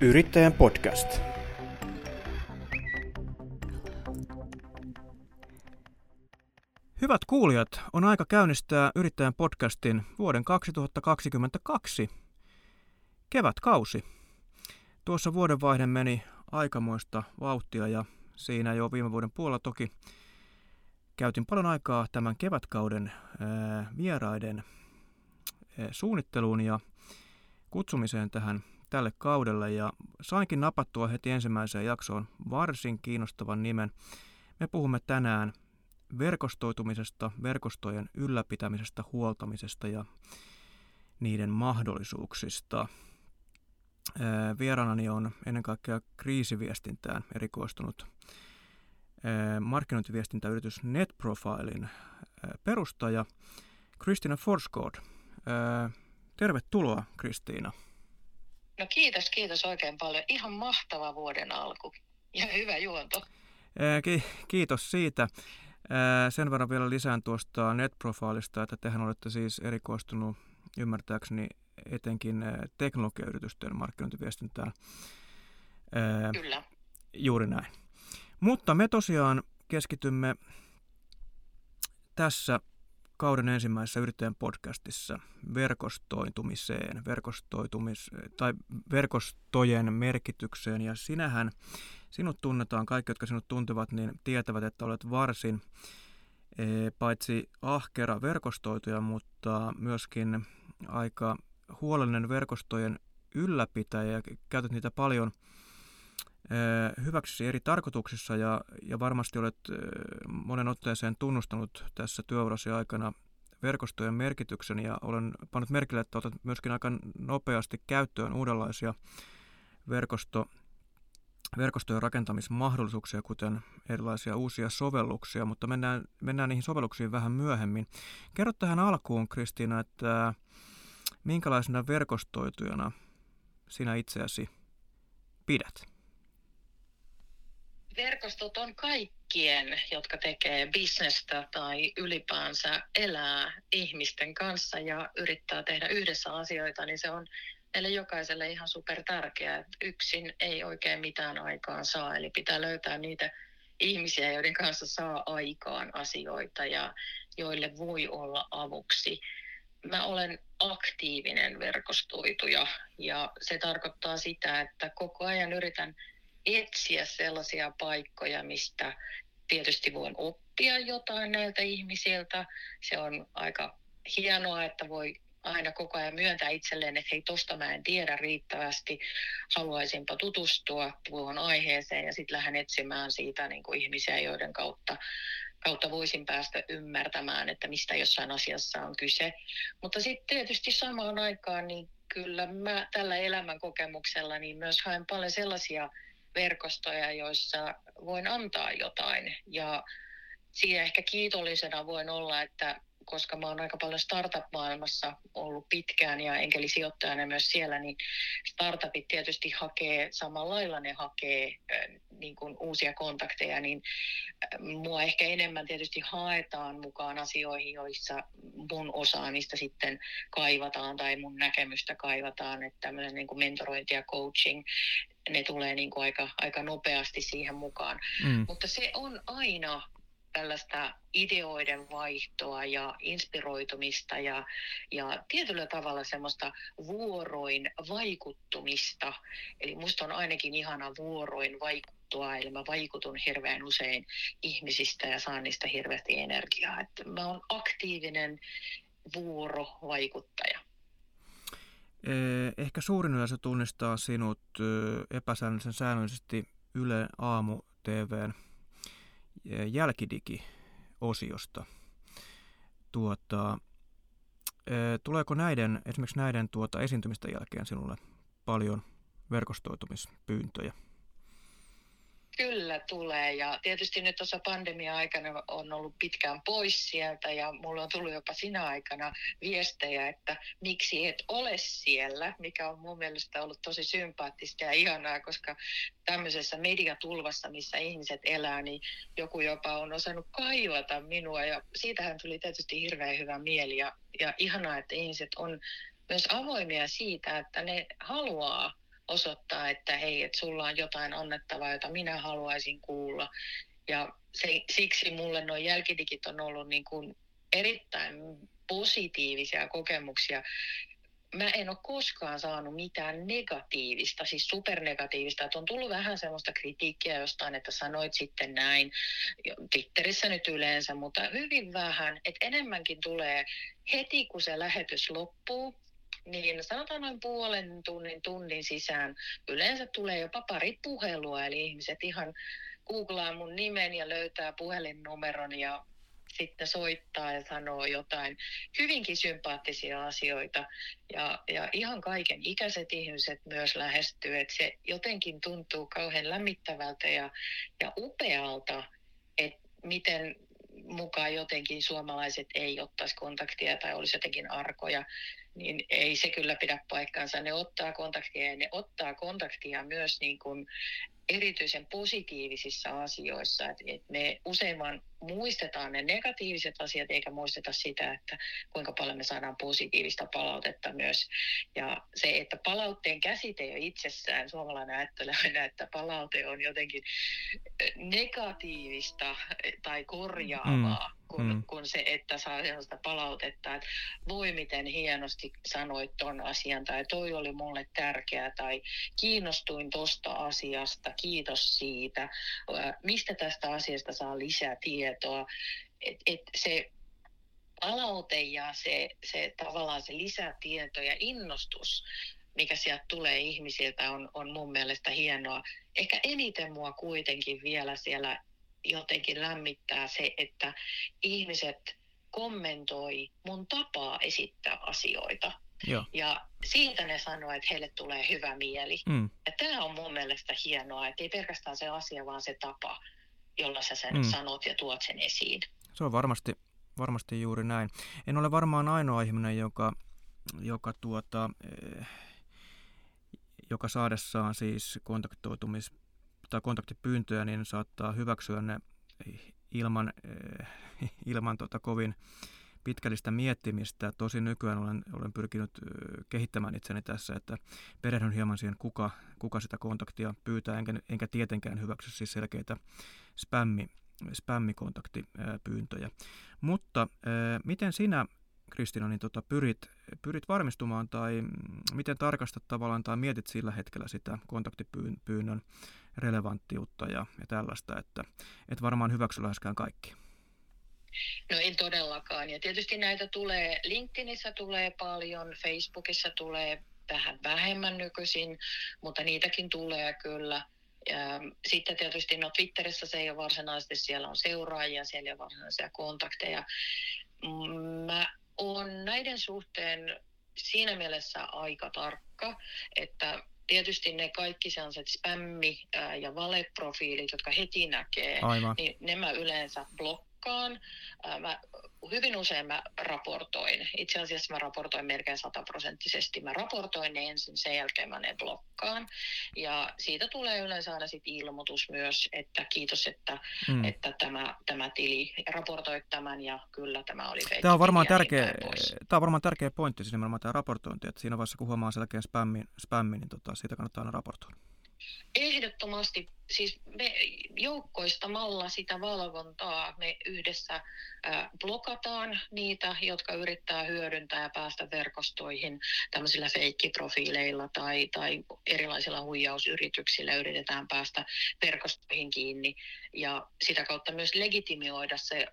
Yrittäjän podcast. Hyvät kuulijat, on aika käynnistää Yrittäjän podcastin vuoden 2022 kevätkausi. Tuossa vuodenvaihde meni aikamoista vauhtia ja siinä jo viime vuoden puolella toki käytin paljon aikaa tämän kevätkauden vieraiden suunnitteluun ja kutsumiseen tähän tälle kaudelle ja sainkin napattua heti ensimmäiseen jaksoon varsin kiinnostavan nimen. Me puhumme tänään verkostoitumisesta, verkostojen ylläpitämisestä, huoltamisesta ja niiden mahdollisuuksista. Vieraanani on ennen kaikkea kriisiviestintään erikoistunut markkinointiviestintäyritys NetProfilin perustaja Kristina Forsgård. Tervetuloa Kristiina. No kiitos, kiitos oikein paljon. Ihan mahtava vuoden alku ja hyvä juonto. Kiitos siitä. Sen verran vielä lisään tuosta NetProfilista, että tehän olette siis erikoistunut ymmärtääkseni etenkin teknologiayritysten markkinointiviestintään. Kyllä. Juuri näin. Mutta me tosiaan keskitymme tässä kauden ensimmäisessä yrittäjän podcastissa verkostoitumiseen, verkostoitumis, tai verkostojen merkitykseen. Ja sinähän, sinut tunnetaan, kaikki jotka sinut tuntevat, niin tietävät, että olet varsin e, paitsi ahkera verkostoituja, mutta myöskin aika huolellinen verkostojen ylläpitäjä ja käytät niitä paljon – hyväksesi eri tarkoituksissa ja, ja varmasti olet monen otteeseen tunnustanut tässä työurasi aikana verkostojen merkityksen ja olen pannut merkille, että otat myöskin aika nopeasti käyttöön uudenlaisia verkosto, verkostojen rakentamismahdollisuuksia, kuten erilaisia uusia sovelluksia, mutta mennään, mennään niihin sovelluksiin vähän myöhemmin. Kerro tähän alkuun, Kristiina, että minkälaisena verkostoitujana sinä itseäsi pidät? Verkostot on kaikkien, jotka tekee bisnestä tai ylipäänsä elää ihmisten kanssa ja yrittää tehdä yhdessä asioita, niin se on meille jokaiselle ihan super tärkeää. Yksin ei oikein mitään aikaan saa, eli pitää löytää niitä ihmisiä, joiden kanssa saa aikaan asioita ja joille voi olla avuksi. Mä olen aktiivinen verkostoituja ja se tarkoittaa sitä, että koko ajan yritän etsiä sellaisia paikkoja, mistä tietysti voin oppia jotain näiltä ihmisiltä. Se on aika hienoa, että voi aina koko ajan myöntää itselleen, että hei, tosta mä en tiedä riittävästi, haluaisinpa tutustua tuohon aiheeseen ja sitten lähden etsimään siitä niin kuin ihmisiä, joiden kautta, kautta voisin päästä ymmärtämään, että mistä jossain asiassa on kyse. Mutta sitten tietysti samaan aikaan, niin kyllä mä tällä elämän kokemuksella niin myös haen paljon sellaisia verkostoja, joissa voin antaa jotain. Ja siihen ehkä kiitollisena voin olla, että koska mä oon aika paljon startup-maailmassa ollut pitkään ja enkelisijoittajana myös siellä, niin startupit tietysti hakee samalla lailla, ne hakee niin kuin uusia kontakteja, niin mua ehkä enemmän tietysti haetaan mukaan asioihin, joissa mun osaamista sitten kaivataan tai mun näkemystä kaivataan, että tämmöinen niin kuin mentorointi ja coaching, ne tulee niin kuin aika, aika nopeasti siihen mukaan. Mm. Mutta se on aina tällaista ideoiden vaihtoa ja inspiroitumista ja, ja tietyllä tavalla semmoista vuoroin vaikuttumista. Eli musta on ainakin ihana vuoroin vaikuttua, eli mä vaikutun hirveän usein ihmisistä ja saan niistä hirveästi energiaa. Että mä oon aktiivinen vuorovaikuttaja. Ehkä suurin yleisö tunnistaa sinut epäsäännöllisen säännöllisesti Yle Aamu TVn jälkidigi-osiosta. Tuota, tuleeko näiden, esimerkiksi näiden tuota esiintymistä jälkeen sinulle paljon verkostoitumispyyntöjä? Kyllä tulee. Ja tietysti nyt tuossa pandemia-aikana on ollut pitkään pois sieltä ja mulla on tullut jopa sinä aikana viestejä, että miksi et ole siellä, mikä on mun mielestä ollut tosi sympaattista ja ihanaa, koska tämmöisessä mediatulvassa, missä ihmiset elää, niin joku jopa on osannut kaivata minua. Ja siitähän tuli tietysti hirveän hyvä mieli ja, ja ihanaa, että ihmiset on myös avoimia siitä, että ne haluaa osoittaa, että hei, että sulla on jotain annettavaa, jota minä haluaisin kuulla. Ja se, siksi mulle nuo jälkidigit on ollut niin kuin erittäin positiivisia kokemuksia. Mä en ole koskaan saanut mitään negatiivista, siis supernegatiivista. Että on tullut vähän semmoista kritiikkiä jostain, että sanoit sitten näin, Twitterissä nyt yleensä, mutta hyvin vähän. Että enemmänkin tulee heti, kun se lähetys loppuu, niin sanotaan noin puolen tunnin, tunnin sisään yleensä tulee jopa pari puhelua, eli ihmiset ihan googlaa mun nimen ja löytää puhelinnumeron ja sitten soittaa ja sanoo jotain hyvinkin sympaattisia asioita. Ja, ja ihan kaiken ikäiset ihmiset myös lähestyy, että se jotenkin tuntuu kauhean lämmittävältä ja, ja upealta, että miten mukaan jotenkin suomalaiset ei ottaisi kontaktia tai olisi jotenkin arkoja, niin ei se kyllä pidä paikkaansa. Ne ottaa kontaktia ja ne ottaa kontaktia myös niin kuin erityisen positiivisissa asioissa. Et, et me usein vaan muistetaan ne negatiiviset asiat eikä muisteta sitä, että kuinka paljon me saadaan positiivista palautetta myös. Ja se, että palautteen käsite jo itsessään, suomalainen ajattelee aina, että palaute on jotenkin negatiivista tai korjaavaa. Mm kuin, mm. kuin se, että saa sellaista palautetta, että voi miten hienosti sanoit ton asian, tai toi oli mulle tärkeä, tai kiinnostuin tosta asiasta, kiitos siitä, mistä tästä asiasta saa lisää tietoa. Et, et se palaute ja se, se tavallaan se lisätieto ja innostus, mikä sieltä tulee ihmisiltä, on, on mun mielestä hienoa. Ehkä eniten mua kuitenkin vielä siellä jotenkin lämmittää se, että ihmiset kommentoi mun tapaa esittää asioita. Joo. Ja siitä ne sanoo, että heille tulee hyvä mieli. Mm. Ja tämä on mun mielestä hienoa, että ei pelkästään se asia, vaan se tapa, jolla sä sen mm. sanot ja tuot sen esiin. Se on varmasti, varmasti juuri näin. En ole varmaan ainoa ihminen, joka, joka, tuota, eh, joka saadessaan siis kontaktoitumis tai kontaktipyyntöjä, niin saattaa hyväksyä ne ilman, eh, ilman tota kovin pitkällistä miettimistä. Tosi nykyään olen, olen pyrkinyt eh, kehittämään itseni tässä, että perehdyn hieman siihen, kuka, kuka sitä kontaktia pyytää, enkä, enkä tietenkään hyväksy siis selkeitä spämmi, spämmikontaktipyyntöjä. Mutta miten sinä Kristina, niin tota, pyrit, pyrit varmistumaan tai miten tarkastat tavallaan tai mietit sillä hetkellä sitä kontaktipyynnön relevanttiutta ja, ja tällaista, että et varmaan hyväksy läheskään kaikki. No en todellakaan. Ja tietysti näitä tulee, LinkedInissä tulee paljon, Facebookissa tulee vähän vähemmän nykyisin, mutta niitäkin tulee kyllä. Ja sitten tietysti no Twitterissä se ei ole varsinaisesti, siellä on seuraajia, siellä on varsinaisia kontakteja. Mä oon näiden suhteen siinä mielessä aika tarkka, että tietysti ne kaikki sellaiset spämmi- ja valeprofiilit, jotka heti näkee, Aivan. niin ne mä yleensä blokkaan. Mä, hyvin usein mä raportoin. Itse asiassa mä raportoin melkein sataprosenttisesti. Mä raportoin ne ensin, sen jälkeen mä ne blokkaan. Ja siitä tulee yleensä aina sit ilmoitus myös, että kiitos, että, mm. että tämä, tämä tili raportoi tämän ja kyllä tämä oli Tämä on varmaan, tärkeä, niin tämä on varmaan tärkeä pointti, siis nimenomaan tämä raportointi, että siinä vaiheessa kun huomaa selkeän spämmin, spämmin niin tota, siitä kannattaa aina raportoida. Ehdottomasti siis me joukkoistamalla sitä valvontaa me yhdessä blokataan niitä, jotka yrittää hyödyntää ja päästä verkostoihin tämmöisillä feikkiprofiileilla tai, tai erilaisilla huijausyrityksillä yritetään päästä verkostoihin kiinni. Ja sitä kautta myös legitimioida se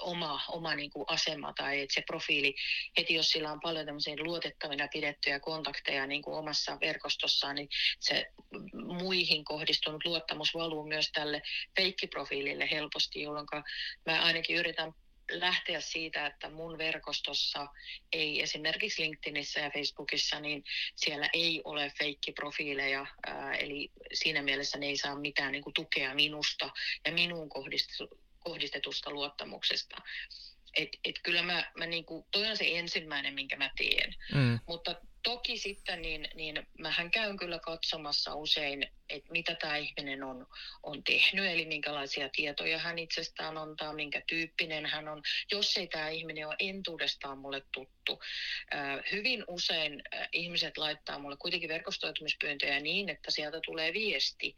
oma, oma niin kuin asema tai että se profiili heti, jos sillä on paljon tämmöisiä luotettavina pidettyjä kontakteja niin kuin omassa verkostossaan, niin se muihin kohdistunut luottamus valuu myös tälle feikkiprofiilille helposti, jolloin mä ainakin yritän lähteä siitä, että mun verkostossa ei esimerkiksi LinkedInissä ja Facebookissa, niin siellä ei ole feikkiprofiileja, eli siinä mielessä ne ei saa mitään niin kuin, tukea minusta ja minun kohdistetusta luottamuksesta. Et, et kyllä mä, mä niin kuin, toi on se ensimmäinen, minkä mä teen. Mm. Mutta toki sitten, niin, niin mähän käyn kyllä katsomassa usein, että mitä tämä ihminen on, on tehnyt, eli minkälaisia tietoja hän itsestään antaa, minkä tyyppinen hän on, jos ei tämä ihminen ole entuudestaan mulle tuttu. Hyvin usein ihmiset laittaa mulle kuitenkin verkostoitumispyyntöjä niin, että sieltä tulee viesti,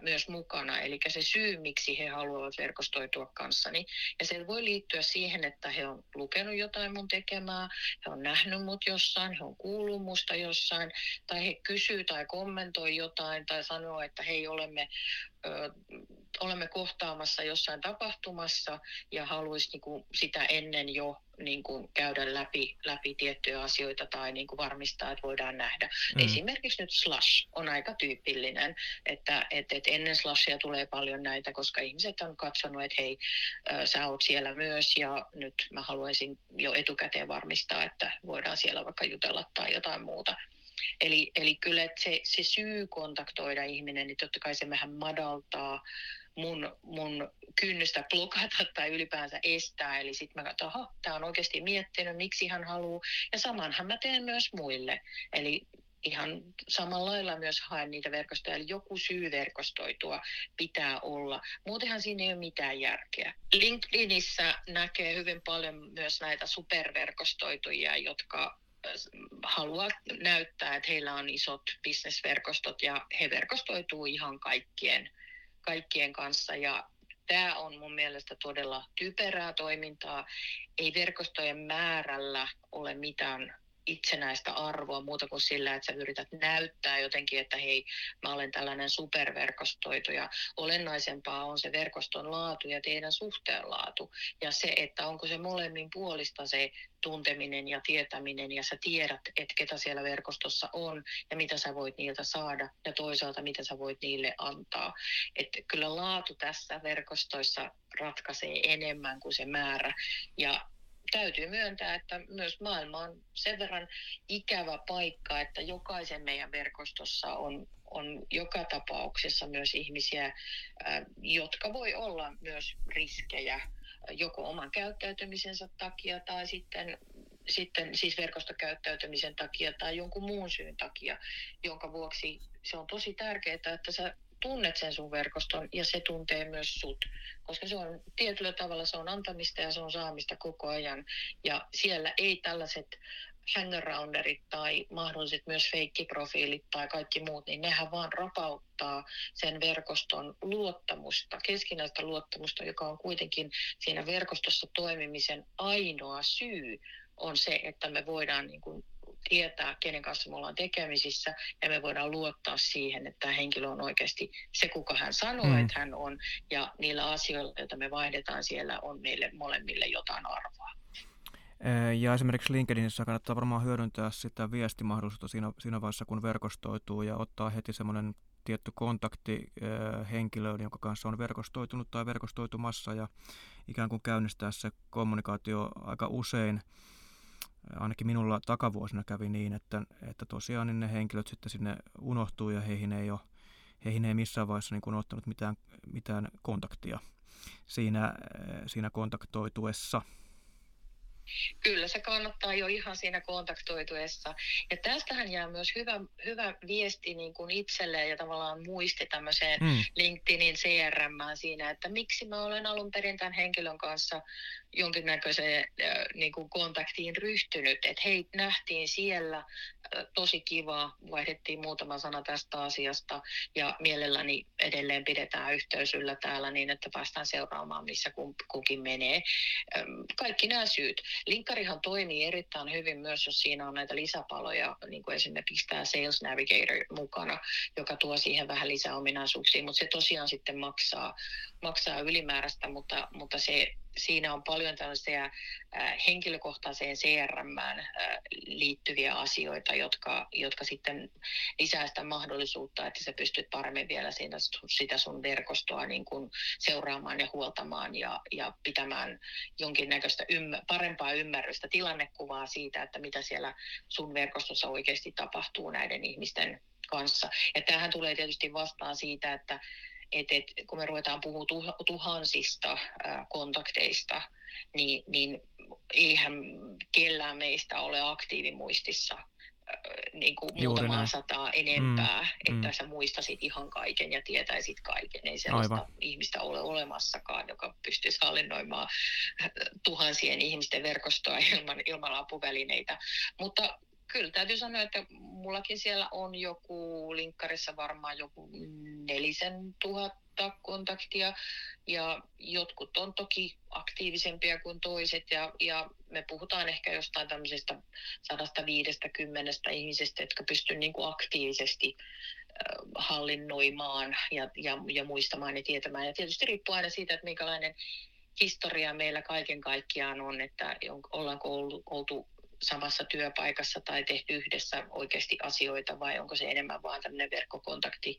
myös mukana, eli se syy, miksi he haluavat verkostoitua kanssani. Ja se voi liittyä siihen, että he on lukenut jotain mun tekemää, he on nähnyt mut jossain, he on kuullut musta jossain, tai he kysyy tai kommentoi jotain, tai sanoo, että hei, olemme ö, olemme kohtaamassa jossain tapahtumassa ja haluaisi niin sitä ennen jo niin kuin käydä läpi, läpi tiettyjä asioita tai niin kuin varmistaa, että voidaan nähdä. Mm. Esimerkiksi nyt Slash on aika tyypillinen, että, että, että ennen Slashia tulee paljon näitä, koska ihmiset on katsonut, että hei, sä oot siellä myös ja nyt mä haluaisin jo etukäteen varmistaa, että voidaan siellä vaikka jutella tai jotain muuta. Eli, eli kyllä että se, se syy kontaktoida ihminen, niin totta kai se vähän madaltaa mun, mun kynnystä blokata tai ylipäänsä estää. Eli sitten mä katson, että tämä on oikeasti miettinyt, miksi hän haluaa. Ja samanhan mä teen myös muille. Eli ihan samalla lailla myös haen niitä verkostoja. Eli joku syy verkostoitua pitää olla. Muutenhan siinä ei ole mitään järkeä. LinkedInissä näkee hyvin paljon myös näitä superverkostoitujia, jotka haluaa näyttää, että heillä on isot bisnesverkostot ja he verkostoituu ihan kaikkien, kaikkien kanssa. Ja tämä on mun mielestä todella typerää toimintaa. Ei verkostojen määrällä ole mitään itsenäistä arvoa muuta kuin sillä, että sä yrität näyttää jotenkin, että hei, mä olen tällainen superverkostoitu ja olennaisempaa on se verkoston laatu ja teidän suhteen laatu ja se, että onko se molemmin puolista se tunteminen ja tietäminen ja sä tiedät, että ketä siellä verkostossa on ja mitä sä voit niiltä saada ja toisaalta mitä sä voit niille antaa. Että kyllä laatu tässä verkostoissa ratkaisee enemmän kuin se määrä ja täytyy myöntää, että myös maailma on sen verran ikävä paikka, että jokaisen meidän verkostossa on, on joka tapauksessa myös ihmisiä, jotka voi olla myös riskejä joko oman käyttäytymisensä takia tai sitten, sitten siis verkostokäyttäytymisen takia tai jonkun muun syyn takia, jonka vuoksi se on tosi tärkeää, että sä tunnet sen sun verkoston ja se tuntee myös sut. Koska se on tietyllä tavalla se on antamista ja se on saamista koko ajan. Ja siellä ei tällaiset hangarounderit tai mahdolliset myös feikkiprofiilit tai kaikki muut, niin nehän vaan rapauttaa sen verkoston luottamusta, keskinäistä luottamusta, joka on kuitenkin siinä verkostossa toimimisen ainoa syy on se, että me voidaan niin kuin tietää, kenen kanssa me ollaan tekemisissä, ja me voidaan luottaa siihen, että tämä henkilö on oikeasti se, kuka hän sanoo, mm. että hän on, ja niillä asioilla, joita me vaihdetaan siellä, on meille molemmille jotain arvoa. Ja esimerkiksi LinkedInissä kannattaa varmaan hyödyntää sitä viestimahdollisuutta siinä, siinä vaiheessa, kun verkostoituu ja ottaa heti semmoinen tietty kontakti henkilöön, jonka kanssa on verkostoitunut tai verkostoitumassa ja ikään kuin käynnistää se kommunikaatio aika usein ainakin minulla takavuosina kävi niin, että, että tosiaan niin ne henkilöt sitten sinne unohtuu ja heihin ei ole heihin ei missään vaiheessa niin kuin ottanut mitään, mitään kontaktia siinä, siinä kontaktoituessa. Kyllä se kannattaa jo ihan siinä kontaktoituessa. Ja tästähän jää myös hyvä, hyvä viesti niin kuin itselleen ja tavallaan muisti tämmöiseen mm. LinkedInin CRM siinä, että miksi mä olen alun perin tämän henkilön kanssa jonkinnäköiseen niin kuin kontaktiin ryhtynyt. Että hei, nähtiin siellä, tosi kiva, vaihdettiin muutama sana tästä asiasta ja mielelläni edelleen pidetään yhteys yllä täällä niin, että päästään seuraamaan, missä kukin menee. Kaikki nämä syyt. Linkkarihan toimii erittäin hyvin myös, jos siinä on näitä lisäpaloja, niin kuin esimerkiksi tämä Sales Navigator mukana, joka tuo siihen vähän lisäominaisuuksia, mutta se tosiaan sitten maksaa, maksaa ylimääräistä, mutta, mutta se siinä on paljon tällaisia äh, henkilökohtaiseen CRM äh, liittyviä asioita, jotka, jotka sitten lisää sitä mahdollisuutta, että sä pystyt paremmin vielä siinä, sitä sun verkostoa niin kuin seuraamaan ja huoltamaan ja, ja pitämään jonkinnäköistä ymmär- parempaa ymmärrystä, tilannekuvaa siitä, että mitä siellä sun verkostossa oikeasti tapahtuu näiden ihmisten kanssa. Ja tämähän tulee tietysti vastaan siitä, että että et, kun me ruvetaan puhumaan tuhansista ää, kontakteista, niin, niin eihän kellään meistä ole aktiivimuistissa niin kuin muutamaa sataa enempää, mm, että mm. sä muistasit ihan kaiken ja tietäisit kaiken. Ei sellaista Aivan. ihmistä ole olemassakaan, joka pystyisi hallinnoimaan tuhansien ihmisten verkostoa ilman, ilman apuvälineitä. Mutta kyllä täytyy sanoa, että mullakin siellä on joku linkkarissa varmaan joku nelisen tuhatta kontaktia ja jotkut on toki aktiivisempia kuin toiset ja, ja me puhutaan ehkä jostain tämmöisestä 150 ihmisestä, jotka pystyy niin kuin aktiivisesti hallinnoimaan ja, ja, ja muistamaan ja tietämään. Ja tietysti riippuu aina siitä, että minkälainen historia meillä kaiken kaikkiaan on, että ollaanko oltu samassa työpaikassa tai tehty yhdessä oikeasti asioita vai onko se enemmän vaan tämmöinen verkkokontakti?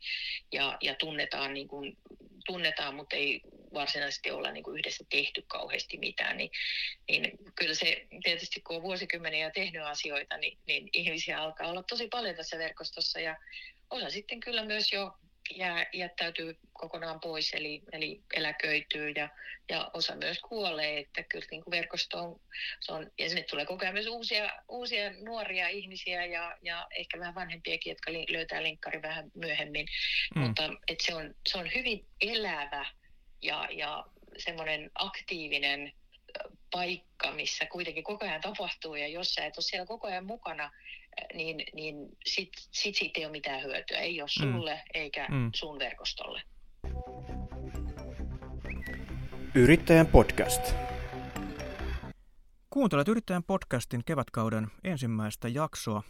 Ja, ja tunnetaan, niin kuin, tunnetaan, mutta ei varsinaisesti olla niin kuin yhdessä tehty kauheasti mitään, niin, niin kyllä se tietysti kun on vuosikymmeniä tehnyt asioita, niin, niin ihmisiä alkaa olla tosi paljon tässä verkostossa. Ja osa sitten kyllä myös jo jää, jättäytyy kokonaan pois, eli, eli eläköityy ja, ja osa myös kuolee, että kyllä niin kuin verkosto on, se on, ja sinne tulee koko ajan myös uusia, uusia nuoria ihmisiä ja, ja ehkä vähän vanhempiakin, jotka li, löytää linkkari vähän myöhemmin, mm. mutta et se, on, se on hyvin elävä ja, ja semmoinen aktiivinen paikka, missä kuitenkin koko ajan tapahtuu ja jos sä et ole siellä koko ajan mukana, niin, niin sit, sit siitä ei ole mitään hyötyä. Ei ole mm. sulle mm. eikä mm. sun verkostolle. Yrittäjän podcast. Kuuntelet Yrittäjän podcastin kevätkauden ensimmäistä jaksoa.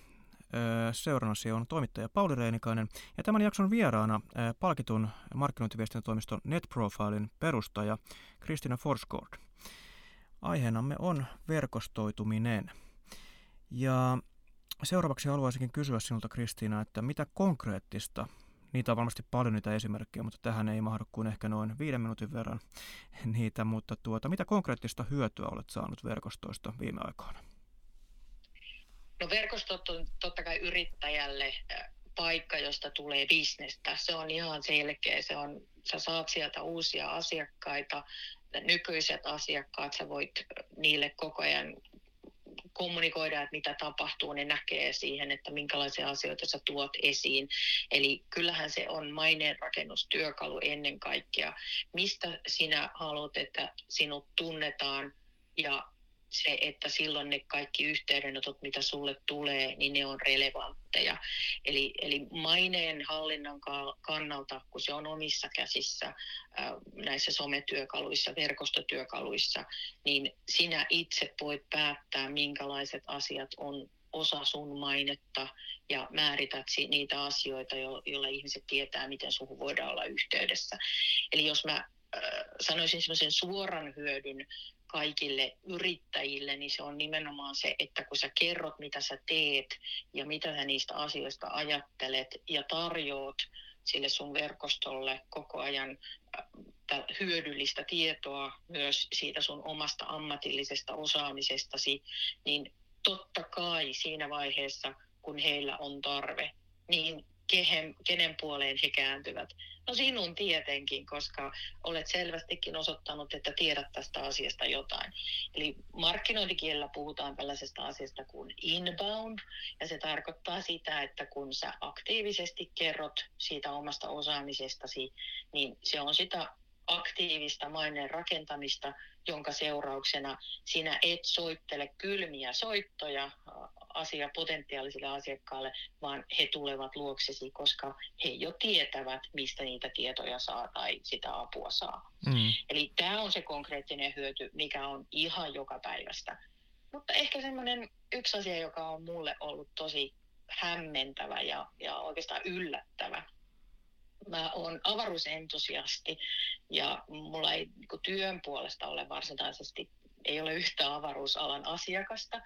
Seurannasi on toimittaja Pauli Reinikainen ja tämän jakson vieraana palkitun markkinointiviestintätoimiston NetProfilin perustaja Kristina Forsgård. Aiheenamme on verkostoituminen. Ja Seuraavaksi haluaisinkin kysyä sinulta Kristiina, että mitä konkreettista, niitä on varmasti paljon niitä esimerkkejä, mutta tähän ei mahdu kuin ehkä noin viiden minuutin verran niitä, mutta tuota, mitä konkreettista hyötyä olet saanut verkostoista viime aikoina? No verkostot on totta kai yrittäjälle paikka, josta tulee bisnestä. Se on ihan selkeä. Se on, sä saat sieltä uusia asiakkaita, nykyiset asiakkaat, sä voit niille koko ajan kommunikoida, että mitä tapahtuu, ne näkee siihen, että minkälaisia asioita sä tuot esiin. Eli kyllähän se on maineenrakennustyökalu ennen kaikkea. Mistä sinä haluat, että sinut tunnetaan ja se, että silloin ne kaikki yhteydenotot, mitä sulle tulee, niin ne on relevantteja. Eli, eli maineen hallinnan kannalta, kun se on omissa käsissä näissä sometyökaluissa, verkostotyökaluissa, niin sinä itse voit päättää, minkälaiset asiat on osa sun mainetta ja määrität niitä asioita, joilla ihmiset tietää, miten suhun voidaan olla yhteydessä. Eli jos mä sanoisin semmoisen suoran hyödyn kaikille yrittäjille, niin se on nimenomaan se, että kun sä kerrot, mitä sä teet ja mitä sä niistä asioista ajattelet ja tarjoat sille sun verkostolle koko ajan äh, hyödyllistä tietoa myös siitä sun omasta ammatillisesta osaamisestasi, niin totta kai siinä vaiheessa, kun heillä on tarve, niin kehen, kenen puoleen he kääntyvät. No sinun tietenkin, koska olet selvästikin osoittanut, että tiedät tästä asiasta jotain. Eli markkinointikielellä puhutaan tällaisesta asiasta kuin inbound, ja se tarkoittaa sitä, että kun sä aktiivisesti kerrot siitä omasta osaamisestasi, niin se on sitä aktiivista maineen rakentamista, jonka seurauksena sinä et soittele kylmiä soittoja asia potentiaalisille asiakkaille, vaan he tulevat luoksesi, koska he jo tietävät, mistä niitä tietoja saa tai sitä apua saa. Mm. Eli tämä on se konkreettinen hyöty, mikä on ihan joka päivästä. Mutta ehkä semmoinen yksi asia, joka on mulle ollut tosi hämmentävä ja, ja oikeastaan yllättävä. Mä oon avaruusentusiasti ja mulla ei niin työn puolesta ole varsinaisesti, ei ole yhtä avaruusalan asiakasta,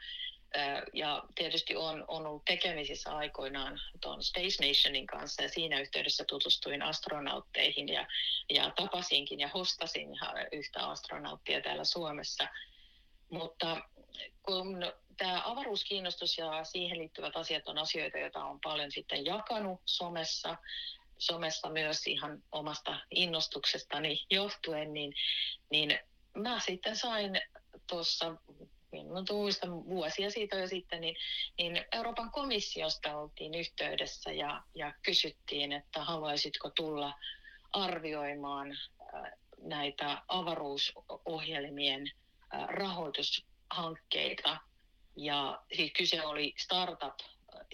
ja tietysti on, on ollut tekemisissä aikoinaan tuon Space Nationin kanssa ja siinä yhteydessä tutustuin astronautteihin ja, ja tapasinkin ja hostasin yhtä astronauttia täällä Suomessa. Mutta kun tämä avaruuskiinnostus ja siihen liittyvät asiat on asioita, joita on paljon sitten jakanut somessa, somessa myös ihan omasta innostuksestani johtuen, niin, niin mä sitten sain tuossa niin no muistan vuosia siitä jo sitten, niin, niin Euroopan komissiosta oltiin yhteydessä ja, ja kysyttiin, että haluaisitko tulla arvioimaan näitä avaruusohjelmien rahoitushankkeita. Ja siis kyse oli startup,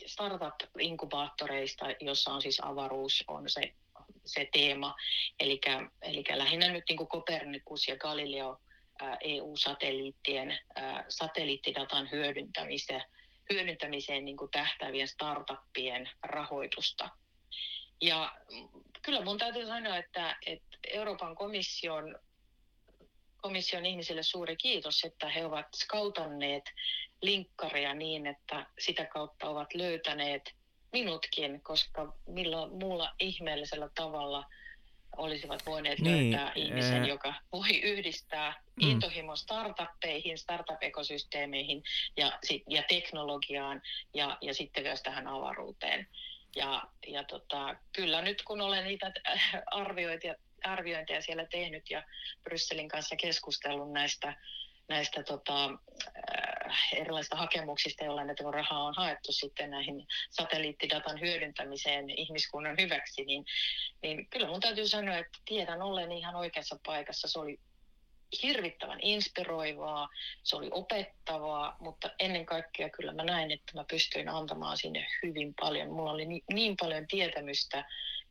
startup-inkubaattoreista, jossa on siis avaruus on se, se teema. Eli lähinnä nyt niin kuin Copernicus ja Galileo EU-satelliittien satelliittidatan hyödyntämiseen, hyödyntämiseen niin kuin tähtävien startuppien rahoitusta. Ja kyllä mun täytyy sanoa, että, että Euroopan komission, komission ihmisille suuri kiitos, että he ovat skautanneet linkkaria niin, että sitä kautta ovat löytäneet minutkin, koska millä muulla ihmeellisellä tavalla olisivat voineet niin, löytää ihmisen, joka voi yhdistää mm. intohimo startuppeihin, startup-ekosysteemeihin ja, ja teknologiaan ja, ja sitten myös tähän avaruuteen. Ja, ja tota, kyllä nyt kun olen niitä arviointia, arviointeja siellä tehnyt ja Brysselin kanssa keskustellut näistä, näistä tota, äh, erilaisista hakemuksista, joilla näitä rahaa on haettu sitten näihin satelliittidatan hyödyntämiseen ihmiskunnan hyväksi, niin, niin kyllä mun täytyy sanoa, että tiedän ollen ihan oikeassa paikassa. Se oli hirvittävän inspiroivaa, se oli opettavaa, mutta ennen kaikkea kyllä mä näin, että mä pystyin antamaan sinne hyvin paljon. Mulla oli niin, niin paljon tietämystä,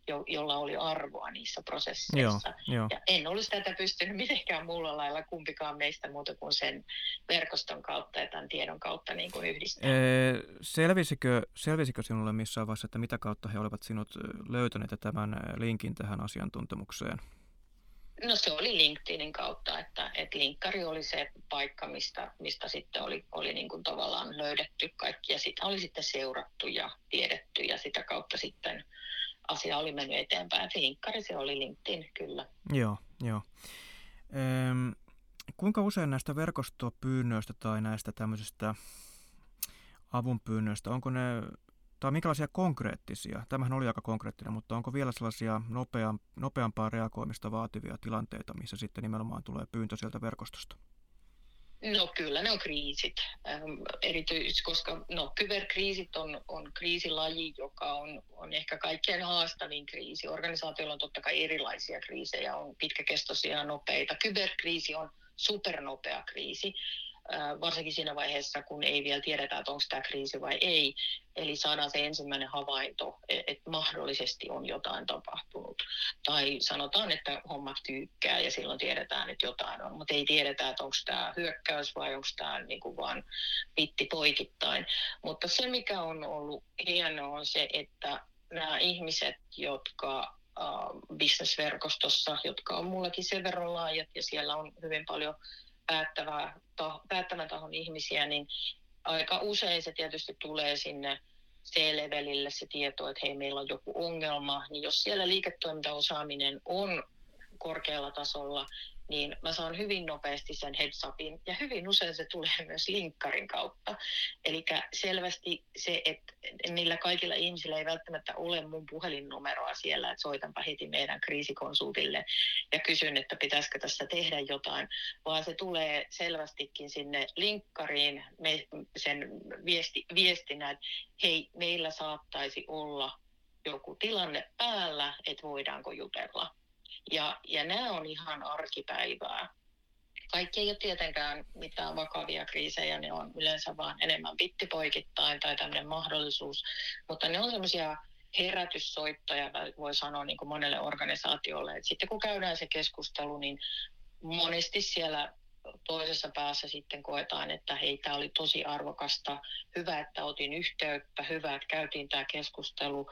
jo, jolla oli arvoa niissä prosesseissa. Joo, jo. Ja en olisi tätä pystynyt mitenkään muulla lailla kumpikaan meistä muuta kuin sen verkoston kautta ja tämän tiedon kautta niin kuin yhdistää. Ee, selvisikö, selvisikö sinulle missään vaiheessa, että mitä kautta he olivat sinut löytäneet tämän linkin tähän asiantuntemukseen? No se oli LinkedInin kautta, että, että linkkari oli se paikka, mistä, mistä sitten oli, oli niin kuin tavallaan löydetty kaikki ja sitä oli sitten seurattu ja tiedetty ja sitä kautta sitten asia oli mennyt eteenpäin. Linkkari se oli LinkedIn, kyllä. Joo, joo. Ehm, kuinka usein näistä verkostopyynnöistä tai näistä tämmöisistä avunpyynnöistä, onko ne tai minkälaisia konkreettisia, tämähän oli aika konkreettinen, mutta onko vielä sellaisia nopeam, nopeampaa reagoimista vaativia tilanteita, missä sitten nimenomaan tulee pyyntö sieltä verkostosta? No kyllä ne on kriisit, ähm, erityisesti koska no, kyberkriisit on, on kriisilaji, joka on, on ehkä kaikkein haastavin kriisi. Organisaatioilla on totta kai erilaisia kriisejä, on pitkäkestoisia ja nopeita. Kyberkriisi on supernopea kriisi varsinkin siinä vaiheessa, kun ei vielä tiedetä, että onko tämä kriisi vai ei. Eli saadaan se ensimmäinen havainto, e, että mahdollisesti on jotain tapahtunut. Tai sanotaan, että hommat tyykkää ja silloin tiedetään, että jotain on, mutta ei tiedetä, että onko tämä hyökkäys vai onko tämä niinku vaan pitti poikittain. Mutta se, mikä on ollut hienoa, on se, että nämä ihmiset, jotka bisnesverkostossa, jotka on mullakin sen verran laajat ja siellä on hyvin paljon päättävää, to, päättävän tahon ihmisiä, niin aika usein se tietysti tulee sinne C-levelille se tieto, että hei, meillä on joku ongelma, niin jos siellä liiketoimintaosaaminen on korkealla tasolla, niin mä saan hyvin nopeasti sen heads upin. Ja hyvin usein se tulee myös linkkarin kautta. Eli selvästi se, että niillä kaikilla ihmisillä ei välttämättä ole mun puhelinnumeroa siellä, että soitanpa heti meidän kriisikonsultille ja kysyn, että pitäisikö tässä tehdä jotain, vaan se tulee selvästikin sinne linkkariin me, sen viesti, viestinä, että hei, meillä saattaisi olla joku tilanne päällä, että voidaanko jutella. Ja, ja nämä on ihan arkipäivää. Kaikki ei ole tietenkään mitään vakavia kriisejä, ne on yleensä vaan enemmän pittipoikittain tai tämmöinen mahdollisuus, mutta ne on semmoisia herätyssoittoja, voi sanoa niin kuin monelle organisaatiolle. Et sitten kun käydään se keskustelu, niin monesti siellä toisessa päässä sitten koetaan, että hei, tämä oli tosi arvokasta, hyvä, että otin yhteyttä, hyvä, että käytiin tämä keskustelu,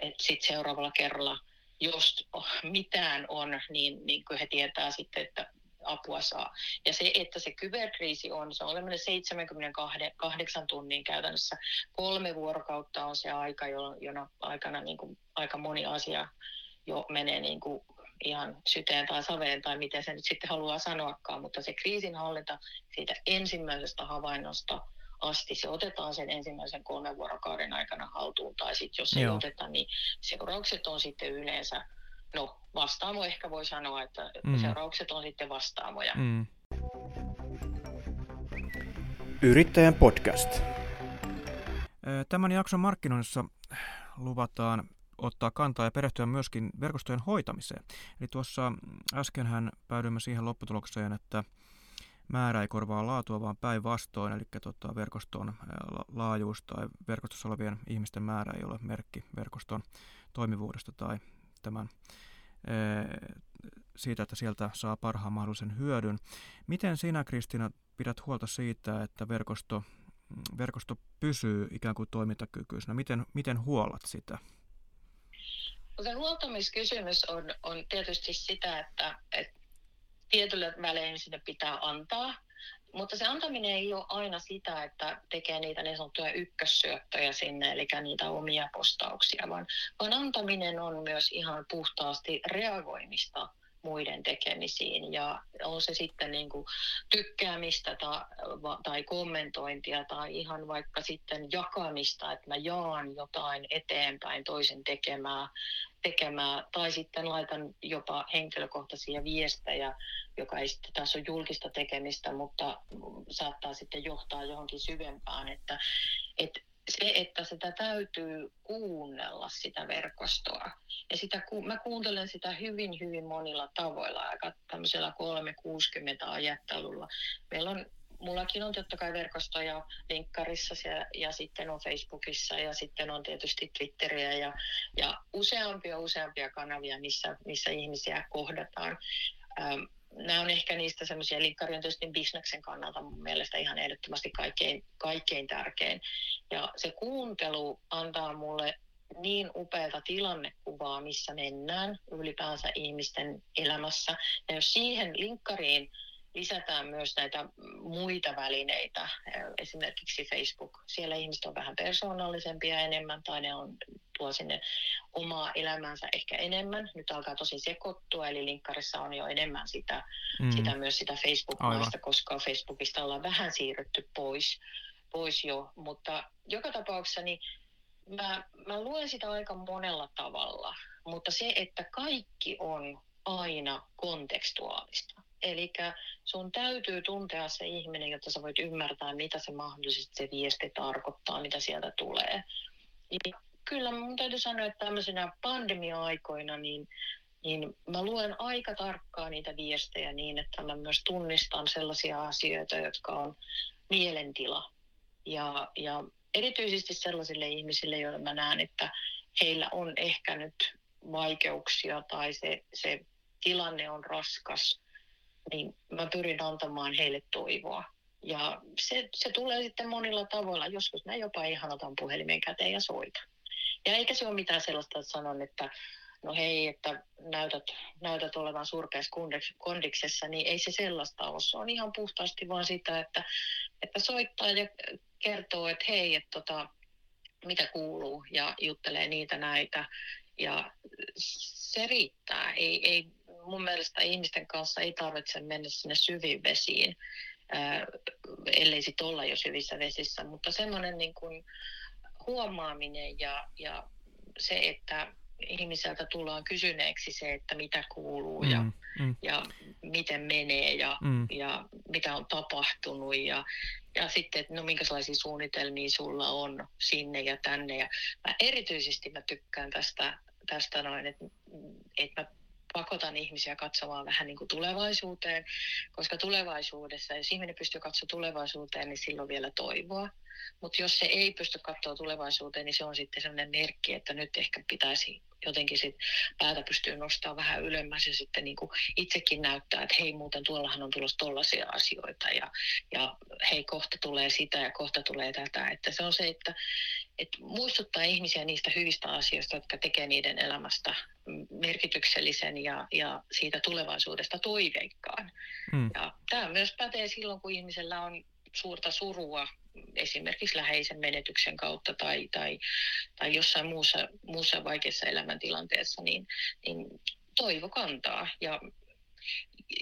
että sitten seuraavalla kerralla jos mitään on, niin, niin he tietää sitten, että apua saa. Ja se, että se kyberkriisi on, se on 78 tunnin käytännössä. Kolme vuorokautta on se aika, jona aikana niin kuin, aika moni asia jo menee niin kuin ihan syteen tai saveen tai miten se nyt sitten haluaa sanoakaan, mutta se kriisinhallinta siitä ensimmäisestä havainnosta – asti. Se otetaan sen ensimmäisen kolmen vuorokauden aikana haltuun, tai sitten jos ei Joo. oteta, niin seuraukset on sitten yleensä, no vastaamo ehkä voi sanoa, että mm. seuraukset on sitten vastaamoja. Mm. Yrittäjän podcast. Tämän jakson markkinoinnissa luvataan ottaa kantaa ja perehtyä myöskin verkostojen hoitamiseen. Eli tuossa äskenhän päädyimme siihen lopputulokseen, että määrä ei korvaa laatua, vaan päinvastoin, eli tota, verkoston laajuus tai verkostossa olevien ihmisten määrä ei ole merkki verkoston toimivuudesta tai tämän siitä, että sieltä saa parhaan mahdollisen hyödyn. Miten sinä, Kristina, pidät huolta siitä, että verkosto, verkosto pysyy ikään kuin toimintakykyisenä? Miten, miten huolat sitä? Huoltamiskysymys on, on tietysti sitä, että, että tietyllä välein sinne pitää antaa, mutta se antaminen ei ole aina sitä, että tekee niitä niin sanottuja ykkössyöttöjä sinne, eli niitä omia postauksia, vaan, vaan antaminen on myös ihan puhtaasti reagoimista muiden tekemisiin ja on se sitten niin kuin tykkäämistä tai, tai kommentointia tai ihan vaikka sitten jakamista, että mä jaan jotain eteenpäin toisen tekemää, tekemää. Tai sitten laitan jopa henkilökohtaisia viestejä, joka ei sitten taas ole julkista tekemistä, mutta saattaa sitten johtaa johonkin syvempään, että, että se, että sitä täytyy kuunnella sitä verkostoa. Ja sitä, mä kuuntelen sitä hyvin, hyvin monilla tavoilla, aika tämmöisellä 360 ajattelulla. Meillä on mullakin on totta kai verkostoja linkkarissa ja, ja sitten on Facebookissa ja sitten on tietysti Twitteriä ja, ja useampia useampia kanavia, missä, missä ihmisiä kohdataan. Ähm, nämä on ehkä niistä semmoisia, linkkari on tietysti bisneksen kannalta mun mielestä ihan ehdottomasti kaikkein, kaikkein tärkein. Ja se kuuntelu antaa mulle niin upeata tilannekuvaa, missä mennään ylipäänsä ihmisten elämässä. Ja jos siihen linkkariin lisätään myös näitä muita välineitä, esimerkiksi Facebook. Siellä ihmiset on vähän persoonallisempia enemmän tai ne on, tuo sinne omaa elämänsä ehkä enemmän. Nyt alkaa tosi sekoittua, eli linkkarissa on jo enemmän sitä, mm. sitä myös sitä Facebook-maista, koska Facebookista ollaan vähän siirrytty pois, pois jo. Mutta joka tapauksessa niin mä, mä luen sitä aika monella tavalla, mutta se, että kaikki on aina kontekstuaalista. Eli sun täytyy tuntea se ihminen, jotta sä voit ymmärtää, mitä se mahdollisesti se viesti tarkoittaa, mitä sieltä tulee. Ja kyllä mun täytyy sanoa, että tämmöisenä pandemia-aikoina, niin, niin mä luen aika tarkkaan niitä viestejä niin, että mä myös tunnistan sellaisia asioita, jotka on mielentila. Ja, ja erityisesti sellaisille ihmisille, joille mä näen, että heillä on ehkä nyt vaikeuksia tai se, se tilanne on raskas, niin mä pyrin antamaan heille toivoa. Ja se, se tulee sitten monilla tavoilla. Joskus mä jopa ihan otan puhelimen käteen ja soitan. Ja eikä se ole mitään sellaista, että sanon, että no hei, että näytät, näytät olevan surkeassa kondiksessa, niin ei se sellaista ole. Se on ihan puhtaasti vaan sitä, että, että soittaa ja kertoo, että hei, että tota, mitä kuuluu ja juttelee niitä näitä. Ja se riittää. Ei, ei mun mielestä ihmisten kanssa ei tarvitse mennä sinne syviin vesiin, ää, ellei sitten olla jo syvissä vesissä, mutta semmoinen niin kuin huomaaminen ja, ja se, että ihmiseltä tullaan kysyneeksi se, että mitä kuuluu mm, ja, mm. ja miten menee ja, mm. ja mitä on tapahtunut ja, ja sitten, että no minkälaisia suunnitelmia sulla on sinne ja tänne. Ja mä erityisesti mä tykkään tästä, tästä noin, että, että mä pakotan ihmisiä katsomaan vähän niin kuin tulevaisuuteen, koska tulevaisuudessa, jos ihminen pystyy katsomaan tulevaisuuteen, niin silloin vielä toivoa. Mutta jos se ei pysty katsoa tulevaisuuteen, niin se on sitten sellainen merkki, että nyt ehkä pitäisi jotenkin sit päätä pystyy nostamaan vähän ylemmäs ja sitten niin kuin itsekin näyttää, että hei muuten tuollahan on tulossa tollaisia asioita ja, ja hei kohta tulee sitä ja kohta tulee tätä. Että se on se, että, että muistuttaa ihmisiä niistä hyvistä asioista, jotka tekee niiden elämästä merkityksellisen ja, ja siitä tulevaisuudesta toiveikkaan. Mm. Ja tämä myös pätee silloin, kun ihmisellä on suurta surua esimerkiksi läheisen menetyksen kautta tai, tai, tai jossain muussa, muussa vaikeassa elämäntilanteessa, niin, niin toivo kantaa. Ja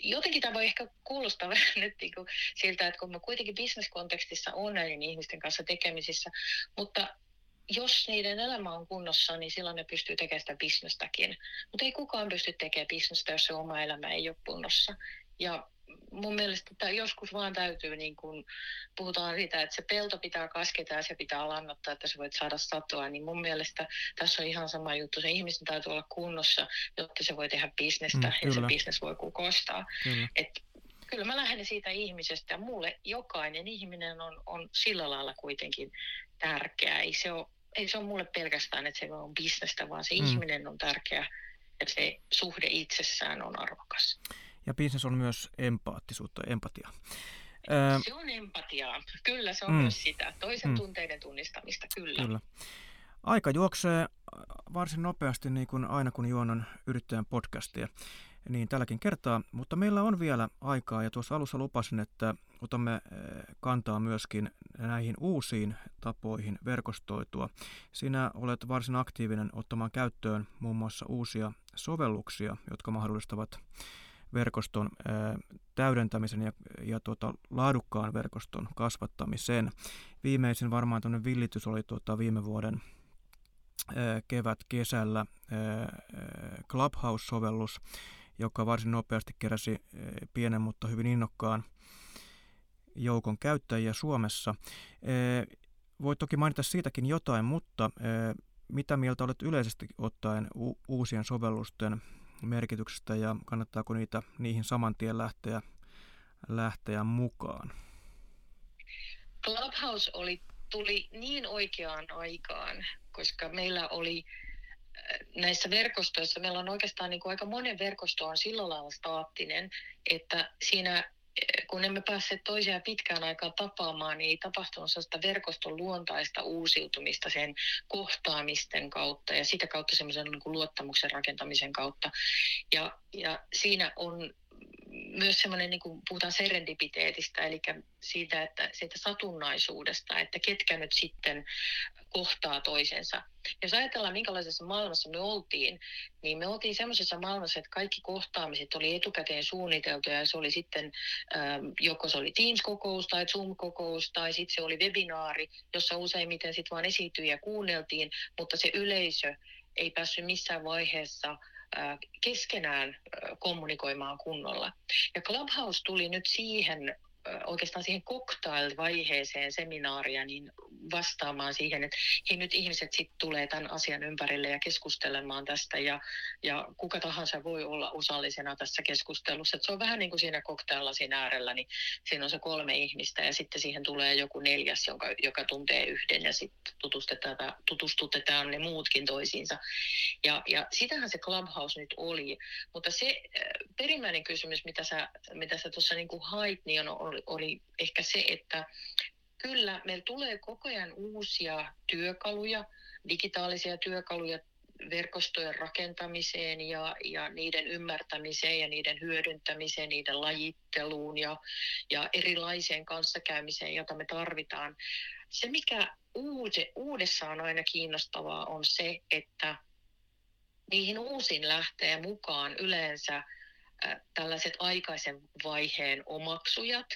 jotenkin tämä voi ehkä kuulostaa vähän nyt niin kuin siltä, että kun mä kuitenkin bisneskontekstissa on näiden ihmisten kanssa tekemisissä, mutta jos niiden elämä on kunnossa, niin silloin ne pystyy tekemään sitä bisnestäkin. Mutta ei kukaan pysty tekemään bisnestä, jos se oma elämä ei ole kunnossa. Ja mun mielestä että joskus vaan täytyy, niin kun puhutaan siitä, että se pelto pitää kasketa ja se pitää lannottaa, että sä voit saada satoa, niin mun mielestä tässä on ihan sama juttu. Se ihmisen täytyy olla kunnossa, jotta se voi tehdä bisnestä mm, ja se bisnes voi kukostaa. Kyllä. Et kyllä mä lähden siitä ihmisestä ja mulle jokainen ihminen on, on sillä lailla kuitenkin tärkeä. Ei se ole, ei se ole mulle pelkästään, että se on bisnestä, vaan se mm. ihminen on tärkeä ja se suhde itsessään on arvokas. Ja bisnes on myös empaattisuutta, empatia. Se on empatiaa, kyllä se on mm. myös sitä. Toisen mm. tunteiden tunnistamista, kyllä. kyllä. Aika juoksee varsin nopeasti, niin kuin aina kun juonan yrittäjän podcastia niin tälläkin kertaa, mutta meillä on vielä aikaa ja tuossa alussa lupasin, että otamme eh, kantaa myöskin näihin uusiin tapoihin verkostoitua. Sinä olet varsin aktiivinen ottamaan käyttöön muun muassa uusia sovelluksia, jotka mahdollistavat verkoston eh, täydentämisen ja, ja tuota, laadukkaan verkoston kasvattamisen. Viimeisin varmaan tuonne villitys oli tuota, viime vuoden eh, kevät-kesällä Clubhouse-sovellus, joka varsin nopeasti keräsi eh, pienen, mutta hyvin innokkaan joukon käyttäjiä Suomessa. Eh, voit toki mainita siitäkin jotain, mutta eh, mitä mieltä olet yleisesti ottaen uusien sovellusten merkityksestä ja kannattaako niitä niihin saman tien lähteä, lähteä mukaan? Clubhouse oli, tuli niin oikeaan aikaan, koska meillä oli näissä verkostoissa, meillä on oikeastaan niin kuin aika monen verkosto on sillä lailla staattinen, että siinä kun emme päässeet toisiaan pitkään aikaan tapaamaan, niin ei tapahtunut sellaista verkoston luontaista uusiutumista sen kohtaamisten kautta ja sitä kautta semmoisen niin luottamuksen rakentamisen kautta. Ja, ja siinä on myös semmoinen, niin kuin puhutaan serendipiteetistä, eli siitä, että siitä satunnaisuudesta, että ketkä nyt sitten kohtaa toisensa. Jos ajatellaan, minkälaisessa maailmassa me oltiin, niin me oltiin semmoisessa maailmassa, että kaikki kohtaamiset oli etukäteen suunniteltu ja se oli sitten, ähm, joko se oli Teams-kokous tai Zoom-kokous tai sitten se oli webinaari, jossa useimmiten sitten vaan ja kuunneltiin, mutta se yleisö ei päässyt missään vaiheessa äh, keskenään äh, kommunikoimaan kunnolla. Ja Clubhouse tuli nyt siihen oikeastaan siihen cocktail-vaiheeseen seminaaria niin vastaamaan siihen, että hei nyt ihmiset sitten tulee tämän asian ympärille ja keskustelemaan tästä ja, ja kuka tahansa voi olla osallisena tässä keskustelussa. Et se on vähän niin kuin siinä cocktail äärellä, niin siinä on se kolme ihmistä ja sitten siihen tulee joku neljäs, joka, joka tuntee yhden ja sitten tutustetaan, tutustutetaan ne muutkin toisiinsa. Ja, ja sitähän se Clubhouse nyt oli, mutta se perimmäinen kysymys, mitä sä, mitä sä niin hait, niin on, oli, oli ehkä se, että kyllä meillä tulee koko ajan uusia työkaluja, digitaalisia työkaluja verkostojen rakentamiseen ja, ja niiden ymmärtämiseen ja niiden hyödyntämiseen, niiden lajitteluun ja, ja erilaiseen kanssakäymiseen, jota me tarvitaan. Se, mikä uude, uudessa on aina kiinnostavaa, on se, että niihin uusiin lähtee mukaan yleensä tällaiset aikaisen vaiheen omaksujat,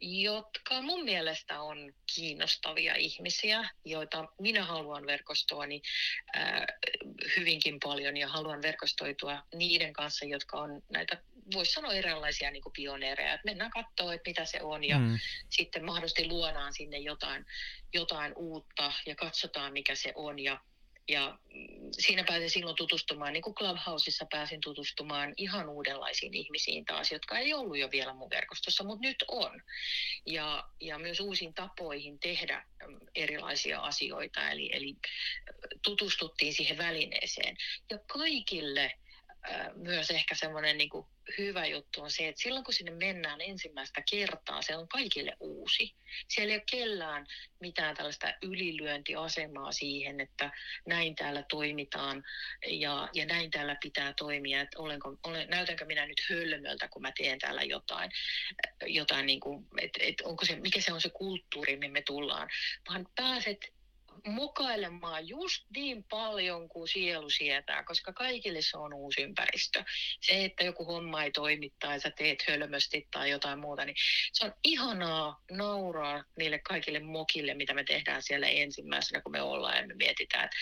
jotka mun mielestä on kiinnostavia ihmisiä, joita minä haluan verkostoani äh, hyvinkin paljon ja haluan verkostoitua niiden kanssa, jotka on näitä, voisi sanoa erilaisia niin kuin pioneereja. Että mennään katsoa, että mitä se on ja mm. sitten mahdollisesti luodaan sinne jotain, jotain uutta ja katsotaan, mikä se on ja ja mm, siinä pääsin silloin tutustumaan, niin kuin Clubhouseissa pääsin tutustumaan ihan uudenlaisiin ihmisiin taas, jotka ei ollut jo vielä mun verkostossa, mutta nyt on. Ja, ja myös uusiin tapoihin tehdä mm, erilaisia asioita, eli, eli tutustuttiin siihen välineeseen. Ja kaikille myös ehkä semmoinen niin hyvä juttu on se, että silloin kun sinne mennään ensimmäistä kertaa, se on kaikille uusi. Siellä ei ole kellään mitään tällaista ylilyöntiasemaa siihen, että näin täällä toimitaan ja, ja näin täällä pitää toimia, että olenko, olen, näytänkö minä nyt hölmöltä, kun mä teen täällä jotain, jotain niin kuin, että, että onko se, mikä se on se kulttuuri, mihin me tullaan, vaan pääset mukailemaan just niin paljon kuin sielu sietää, koska kaikille se on uusi ympäristö. Se, että joku homma ei toimi tai sä teet hölmösti tai jotain muuta, niin se on ihanaa nauraa niille kaikille mokille, mitä me tehdään siellä ensimmäisenä, kun me ollaan ja me mietitään, että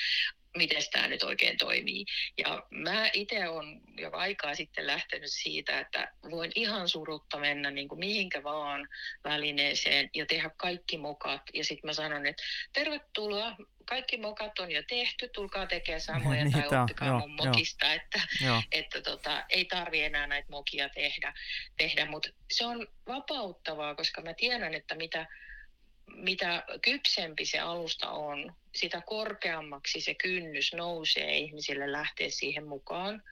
miten tämä nyt oikein toimii. Ja mä itse olen jo aikaa sitten lähtenyt siitä, että voin ihan surutta mennä niin kuin mihinkä vaan välineeseen ja tehdä kaikki mokat. Ja sitten mä sanon, että tervetuloa, kaikki mokat on jo tehty, tulkaa tekemään samoja Niitä tai oppikaa joo, mun mokista, että, Joo. että tota, ei tarvi enää näitä mokia tehdä, tehdä. mutta se on vapauttavaa, koska mä tiedän, että mitä, mitä kypsempi se alusta on, sitä korkeammaksi se kynnys nousee ihmisille lähteä siihen mukaan.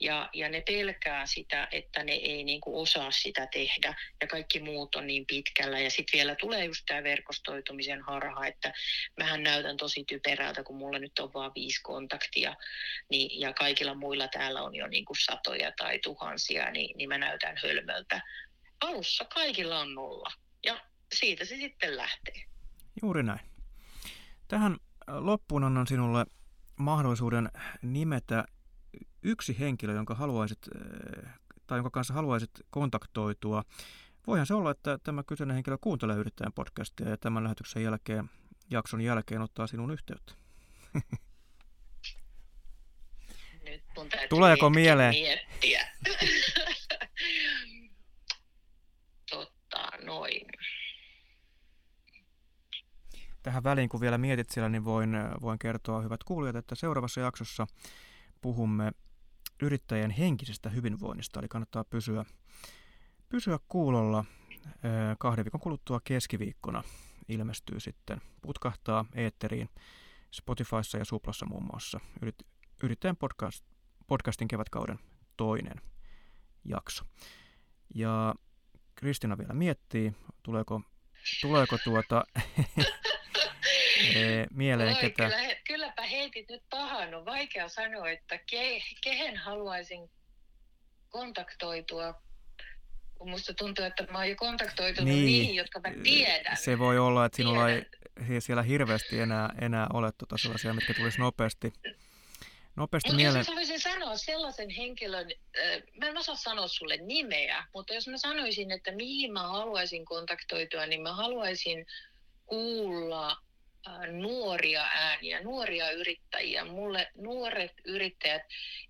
Ja, ja ne pelkää sitä, että ne ei niinku osaa sitä tehdä ja kaikki muut on niin pitkällä. Ja sitten vielä tulee just tämä verkostoitumisen harha, että mähän näytän tosi typerältä, kun mulla nyt on vain viisi kontaktia niin, ja kaikilla muilla täällä on jo niinku satoja tai tuhansia, niin, niin mä näytän hölmöltä. Alussa kaikilla on nolla siitä se sitten lähtee. Juuri näin. Tähän loppuun annan sinulle mahdollisuuden nimetä yksi henkilö, jonka haluaisit, eh, tai jonka kanssa haluaisit kontaktoitua. Voihan se olla, että tämä kyseinen henkilö kuuntelee yrittäjän podcastia ja tämän lähetyksen jälkeen, jakson jälkeen ottaa sinun yhteyttä. Nyt mun Tuleeko mieleen? Miettiä. Totta, noin. Tähän väliin, kun vielä mietit siellä, niin voin, voin kertoa, hyvät kuulijat, että seuraavassa jaksossa puhumme yrittäjän henkisestä hyvinvoinnista, eli kannattaa pysyä, pysyä kuulolla. Kahden viikon kuluttua keskiviikkona ilmestyy sitten, putkahtaa eetteriin Spotifyssa ja Suplassa muun muassa Yrit, yrittäjän podcast, podcastin kevätkauden toinen jakso. Ja Kristina vielä miettii, tuleeko, tuleeko tuota mieleen Oi, ketä... kyllä, kylläpä heitit nyt pahan. On vaikea sanoa, että ke, kehen haluaisin kontaktoitua. Kun musta tuntuu, että mä oon jo kontaktoitunut Niin. niihin, jotka mä tiedän. Se voi olla, että sinulla ei Tiedän. hi- siellä hirveästi enää, enää ole tuota sellaisia, mitkä tulisi nopeasti, nopeasti Mutta jos mieleen. mä voisin sanoa sellaisen henkilön, äh, mä en osaa sanoa sulle nimeä, mutta jos mä sanoisin, että mihin mä haluaisin kontaktoitua, niin mä haluaisin kuulla nuoria ääniä, nuoria yrittäjiä. Mulle nuoret yrittäjät,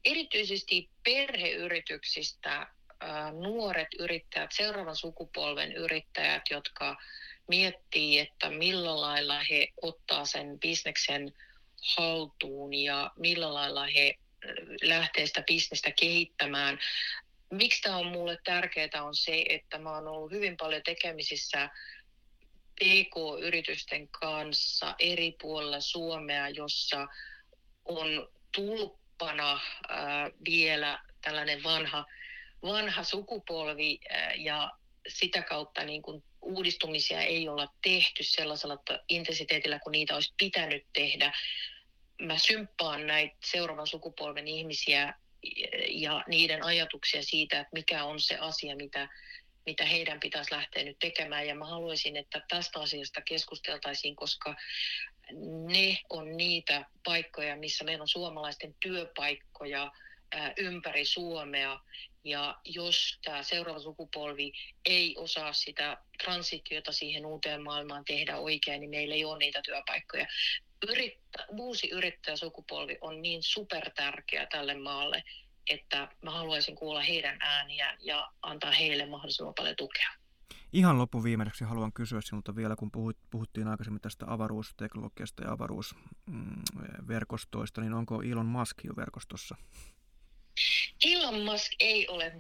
erityisesti perheyrityksistä äh, nuoret yrittäjät, seuraavan sukupolven yrittäjät, jotka miettii, että millä lailla he ottaa sen bisneksen haltuun ja millä lailla he äh, lähtee sitä bisnestä kehittämään. Miksi tämä on mulle tärkeää on se, että mä oon ollut hyvin paljon tekemisissä PK-yritysten kanssa eri puolilla Suomea, jossa on tulppana vielä tällainen vanha, vanha sukupolvi ja sitä kautta niin kuin uudistumisia ei olla tehty sellaisella intensiteetillä, kun niitä olisi pitänyt tehdä. Mä symppaan näitä seuraavan sukupolven ihmisiä ja niiden ajatuksia siitä, että mikä on se asia, mitä, mitä heidän pitäisi lähteä nyt tekemään. Ja mä haluaisin, että tästä asiasta keskusteltaisiin, koska ne on niitä paikkoja, missä meillä on suomalaisten työpaikkoja ympäri Suomea. Ja jos tämä seuraava sukupolvi ei osaa sitä transitiota siihen uuteen maailmaan tehdä oikein, niin meillä ei ole niitä työpaikkoja. Yrittä, uusi yrittäjäsukupolvi on niin supertärkeä tälle maalle, että mä haluaisin kuulla heidän ääniään ja antaa heille mahdollisimman paljon tukea. Ihan loppuviimeiseksi haluan kysyä sinulta vielä, kun puhut, puhuttiin aikaisemmin tästä avaruusteknologiasta ja avaruusverkostoista, niin onko Elon Musk jo verkostossa? Elon Musk ei ole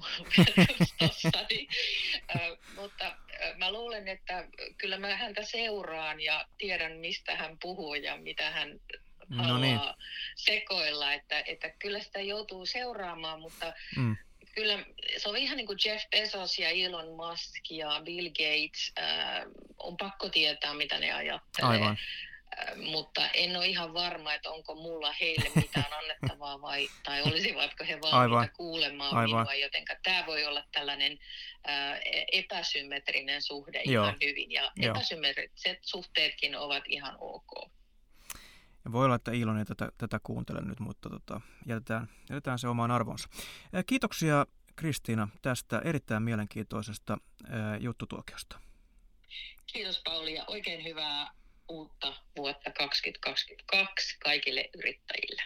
verkostossani, Ö, mutta ö, mä luulen, että kyllä mä häntä seuraan ja tiedän, mistä hän puhuu ja mitä hän No niin. sekoilla, että, että kyllä sitä joutuu seuraamaan, mutta Mm. kyllä se on ihan niin kuin Jeff Bezos ja Elon Musk ja Bill Gates, äh, on pakko tietää, mitä ne ajattelee. Aivan. Äh, mutta en ole ihan varma, että onko mulla heille mitään annettavaa vai, tai olisivatko he valmiita Aivan. kuulemaan Aivan. minua, jotenka tämä voi olla tällainen äh, epäsymmetrinen suhde Joo. ihan hyvin, ja Joo. epäsymmetriset suhteetkin ovat ihan ok. Ja voi olla, että Ilon ei tätä, tätä kuuntele nyt, mutta tota, jätetään, jätetään se omaan arvonsa. Kiitoksia Kristiina tästä erittäin mielenkiintoisesta ää, juttutuokiosta. Kiitos Pauli ja oikein hyvää uutta vuotta 2022 kaikille yrittäjille.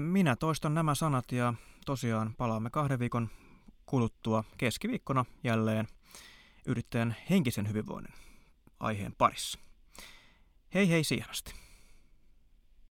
Minä toistan nämä sanat ja tosiaan palaamme kahden viikon kuluttua keskiviikkona jälleen yrittäjän henkisen hyvinvoinnin aiheen parissa. Hei hei siihenasti.